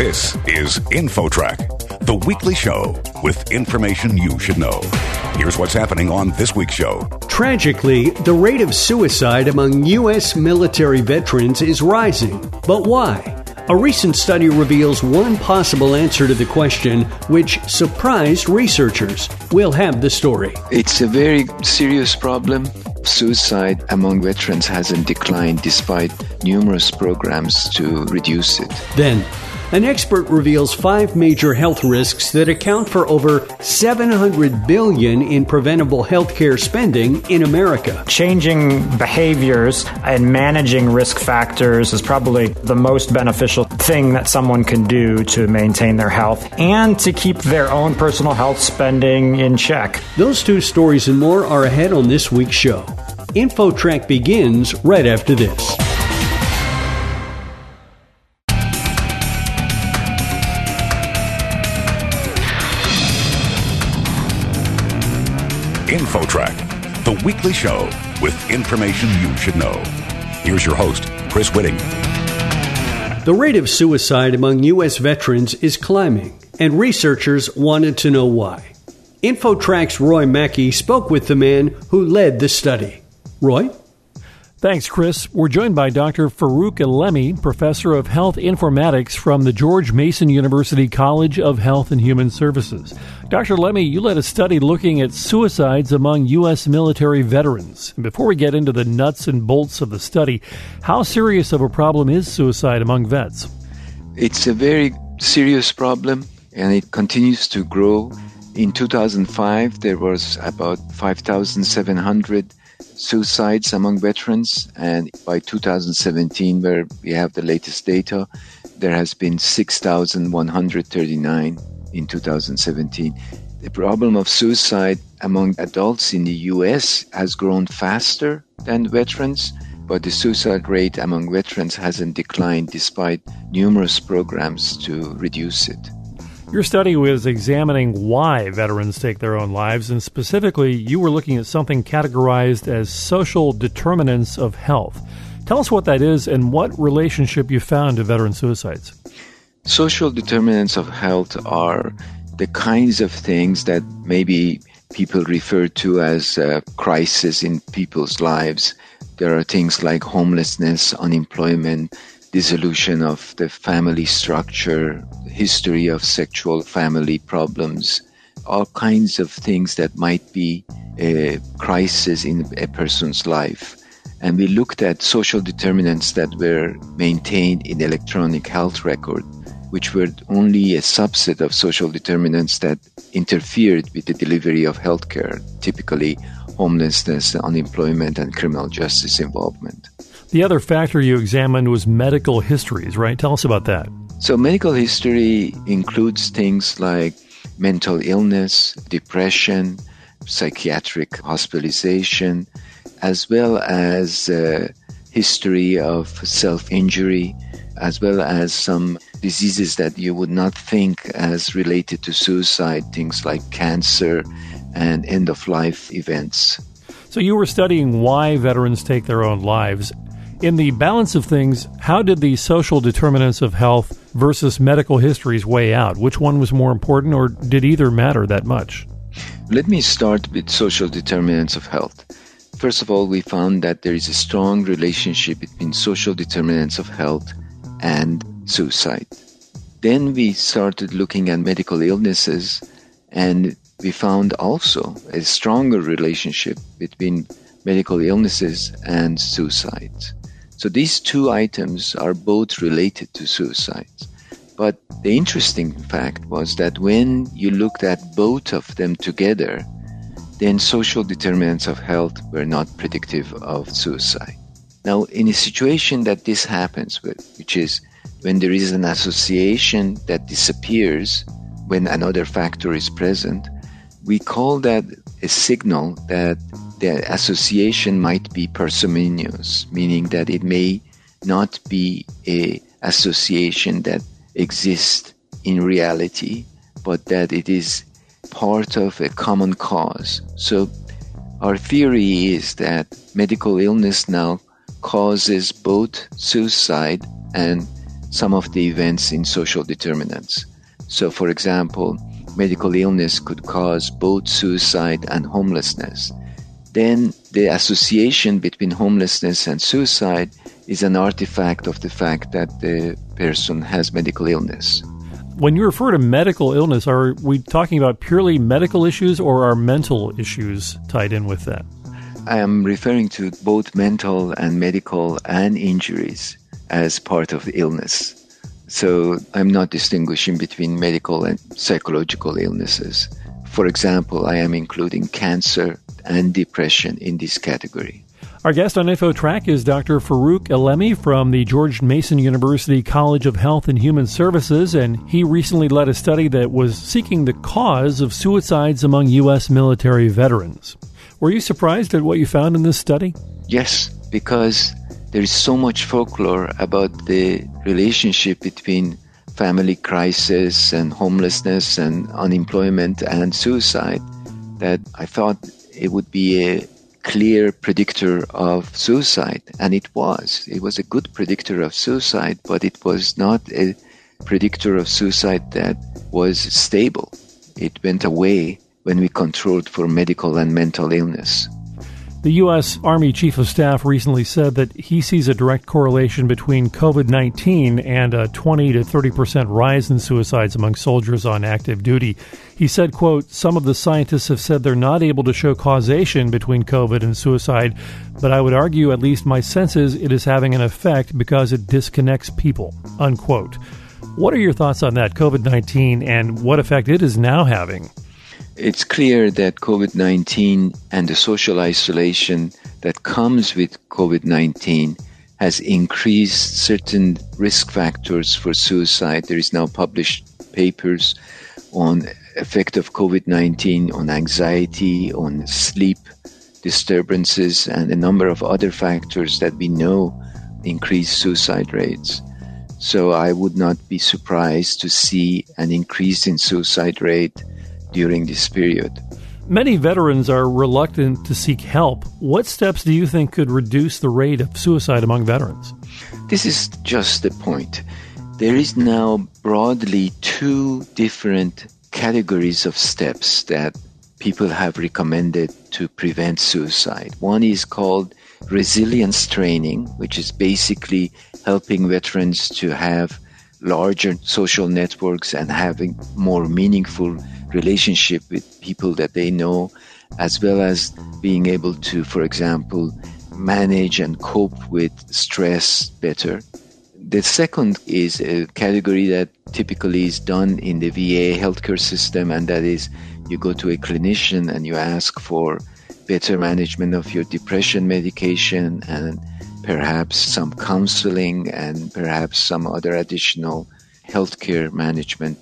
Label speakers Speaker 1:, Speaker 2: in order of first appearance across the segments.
Speaker 1: This is InfoTrack, the weekly show with information you should know. Here's what's happening on this week's show.
Speaker 2: Tragically, the rate of suicide among U.S. military veterans is rising. But why? A recent study reveals one possible answer to the question, which surprised researchers. We'll have the story.
Speaker 3: It's a very serious problem. Suicide among veterans hasn't declined despite numerous programs to reduce it.
Speaker 2: Then, an expert reveals five major health risks that account for over 700 billion in preventable healthcare spending in America.
Speaker 4: Changing behaviors and managing risk factors is probably the most beneficial thing that someone can do to maintain their health and to keep their own personal health spending in check.
Speaker 2: Those two stories and more are ahead on this week's show. InfoTrack begins right after this.
Speaker 1: InfoTrack, the weekly show with information you should know. Here's your host, Chris Whitting.
Speaker 2: The rate of suicide among U.S. veterans is climbing, and researchers wanted to know why. InfoTrack's Roy Mackey spoke with the man who led the study. Roy?
Speaker 5: Thanks, Chris. We're joined by Dr. Farouk Alemi, professor of health informatics from the George Mason University College of Health and Human Services. Dr. Alemi, you led a study looking at suicides among U.S. military veterans. Before we get into the nuts and bolts of the study, how serious of a problem is suicide among vets?
Speaker 3: It's a very serious problem and it continues to grow. In 2005, there was about 5,700 suicides among veterans. And by 2017, where we have the latest data, there has been 6,139 in 2017. The problem of suicide among adults in the US has grown faster than veterans, but the suicide rate among veterans hasn't declined despite numerous programs to reduce it. Mm-hmm.
Speaker 5: Your study was examining why veterans take their own lives, and specifically, you were looking at something categorized as social determinants of health. Tell us what that is and what relationship you found to veteran suicides.
Speaker 3: Social determinants of health are the kinds of things that maybe people refer to as a crisis in people's lives. There are things like homelessness, unemployment, dissolution of the family structure, history of sexual family problems, all kinds of things that might be a crisis in a person's life. And we looked at social determinants that were maintained in electronic health record, which were only a subset of social determinants that interfered with the delivery of healthcare, typically homelessness, unemployment, and criminal justice involvement.
Speaker 5: The other factor you examined was medical histories, right? Tell us about that.
Speaker 3: So, medical history includes things like mental illness, depression, psychiatric hospitalization, as well as uh, history of self injury, as well as some diseases that you would not think as related to suicide, things like cancer and end of life events.
Speaker 5: So, you were studying why veterans take their own lives. In the balance of things, how did the social determinants of health versus medical histories weigh out? Which one was more important, or did either matter that much?
Speaker 3: Let me start with social determinants of health. First of all, we found that there is a strong relationship between social determinants of health and suicide. Then we started looking at medical illnesses, and we found also a stronger relationship between medical illnesses and suicides. So these two items are both related to suicides. But the interesting fact was that when you looked at both of them together, then social determinants of health were not predictive of suicide. Now, in a situation that this happens with, which is when there is an association that disappears when another factor is present, we call that a signal that the association might be parsimonious, meaning that it may not be a association that exists in reality, but that it is part of a common cause. So our theory is that medical illness now causes both suicide and some of the events in social determinants. So, for example, medical illness could cause both suicide and homelessness. Then the association between homelessness and suicide is an artifact of the fact that the person has medical illness.
Speaker 5: When you refer to medical illness, are we talking about purely medical issues or are mental issues tied in with that?
Speaker 3: I am referring to both mental and medical and injuries as part of the illness. So I'm not distinguishing between medical and psychological illnesses. For example, I am including cancer and depression in this category.
Speaker 5: Our guest on InfoTrack is Dr. Farouk Alemi from the George Mason University College of Health and Human Services, and he recently led a study that was seeking the cause of suicides among U.S. military veterans. Were you surprised at what you found in this study?
Speaker 3: Yes, because there is so much folklore about the relationship between family crisis and homelessness and unemployment and suicide that I thought it would be a clear predictor of suicide. And it was. It was a good predictor of suicide, but it was not a predictor of suicide that was stable. It went away when we controlled for medical and mental illness.
Speaker 5: The U.S. Army Chief of Staff recently said that he sees a direct correlation between COVID 19 and a 20 to 30 percent rise in suicides among soldiers on active duty. He said, quote, Some of the scientists have said they're not able to show causation between COVID and suicide, but I would argue, at least my sense is, it is having an effect because it disconnects people, unquote. What are your thoughts on that, COVID 19, and what effect it is now having?
Speaker 3: It's clear that COVID 19 and the social isolation that comes with COVID 19 has increased certain risk factors for suicide. There is now published papers on effect of COVID-19 on anxiety, on sleep disturbances, and a number of other factors that we know increase suicide rates. So I would not be surprised to see an increase in suicide rate during this period.
Speaker 5: Many veterans are reluctant to seek help. What steps do you think could reduce the rate of suicide among veterans?
Speaker 3: This is just the point. There is now broadly two different categories of steps that people have recommended to prevent suicide. One is called resilience training, which is basically helping veterans to have larger social networks and having more meaningful relationship with people that they know, as well as being able to, for example, manage and cope with stress better. The second is a category that typically is done in the VA healthcare system, and that is you go to a clinician and you ask for better management of your depression medication and perhaps some counseling and perhaps some other additional healthcare management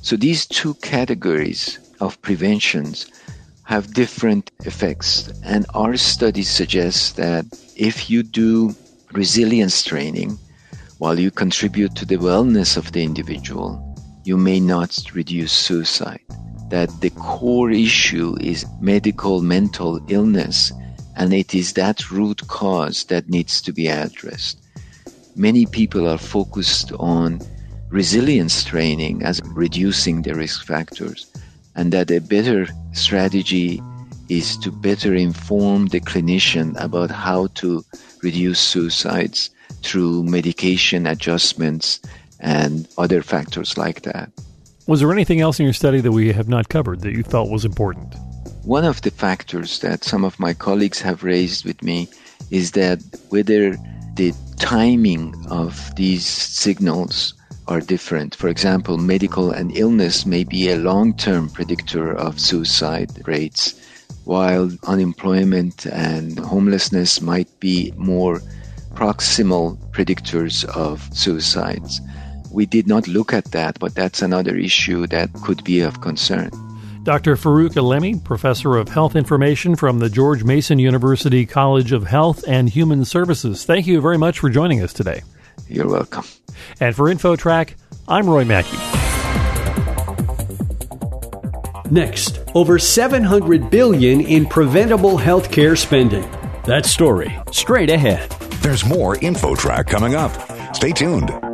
Speaker 3: so these two categories of preventions have different effects. And our study suggests that if you do resilience training while you contribute to the wellness of the individual, you may not reduce suicide. That the core issue is medical mental illness, and it is that root cause that needs to be addressed. Many people are focused on resilience training as reducing the risk factors, and that a better strategy is to better inform the clinician about how to reduce suicides through medication adjustments and other factors like that.
Speaker 5: Was there anything else in your study that we have not covered that you felt was important?
Speaker 3: One of the factors that some of my colleagues have raised with me is that whether the timing of these signals are different. For example, medical and illness may be a long term predictor of suicide rates, while unemployment and homelessness might be more proximal predictors of suicides. We did not look at that, but that's another issue that could be of concern.
Speaker 5: Dr. Farouk Alemi, professor of health information from the George Mason University College of Health and Human Services. Thank you very much for joining us today.
Speaker 3: You're welcome.
Speaker 5: And for InfoTrack, I'm Roy Mackey.
Speaker 2: Next, over 700 billion in preventable healthcare spending. That story straight ahead.
Speaker 1: There's more InfoTrack coming up. Stay tuned.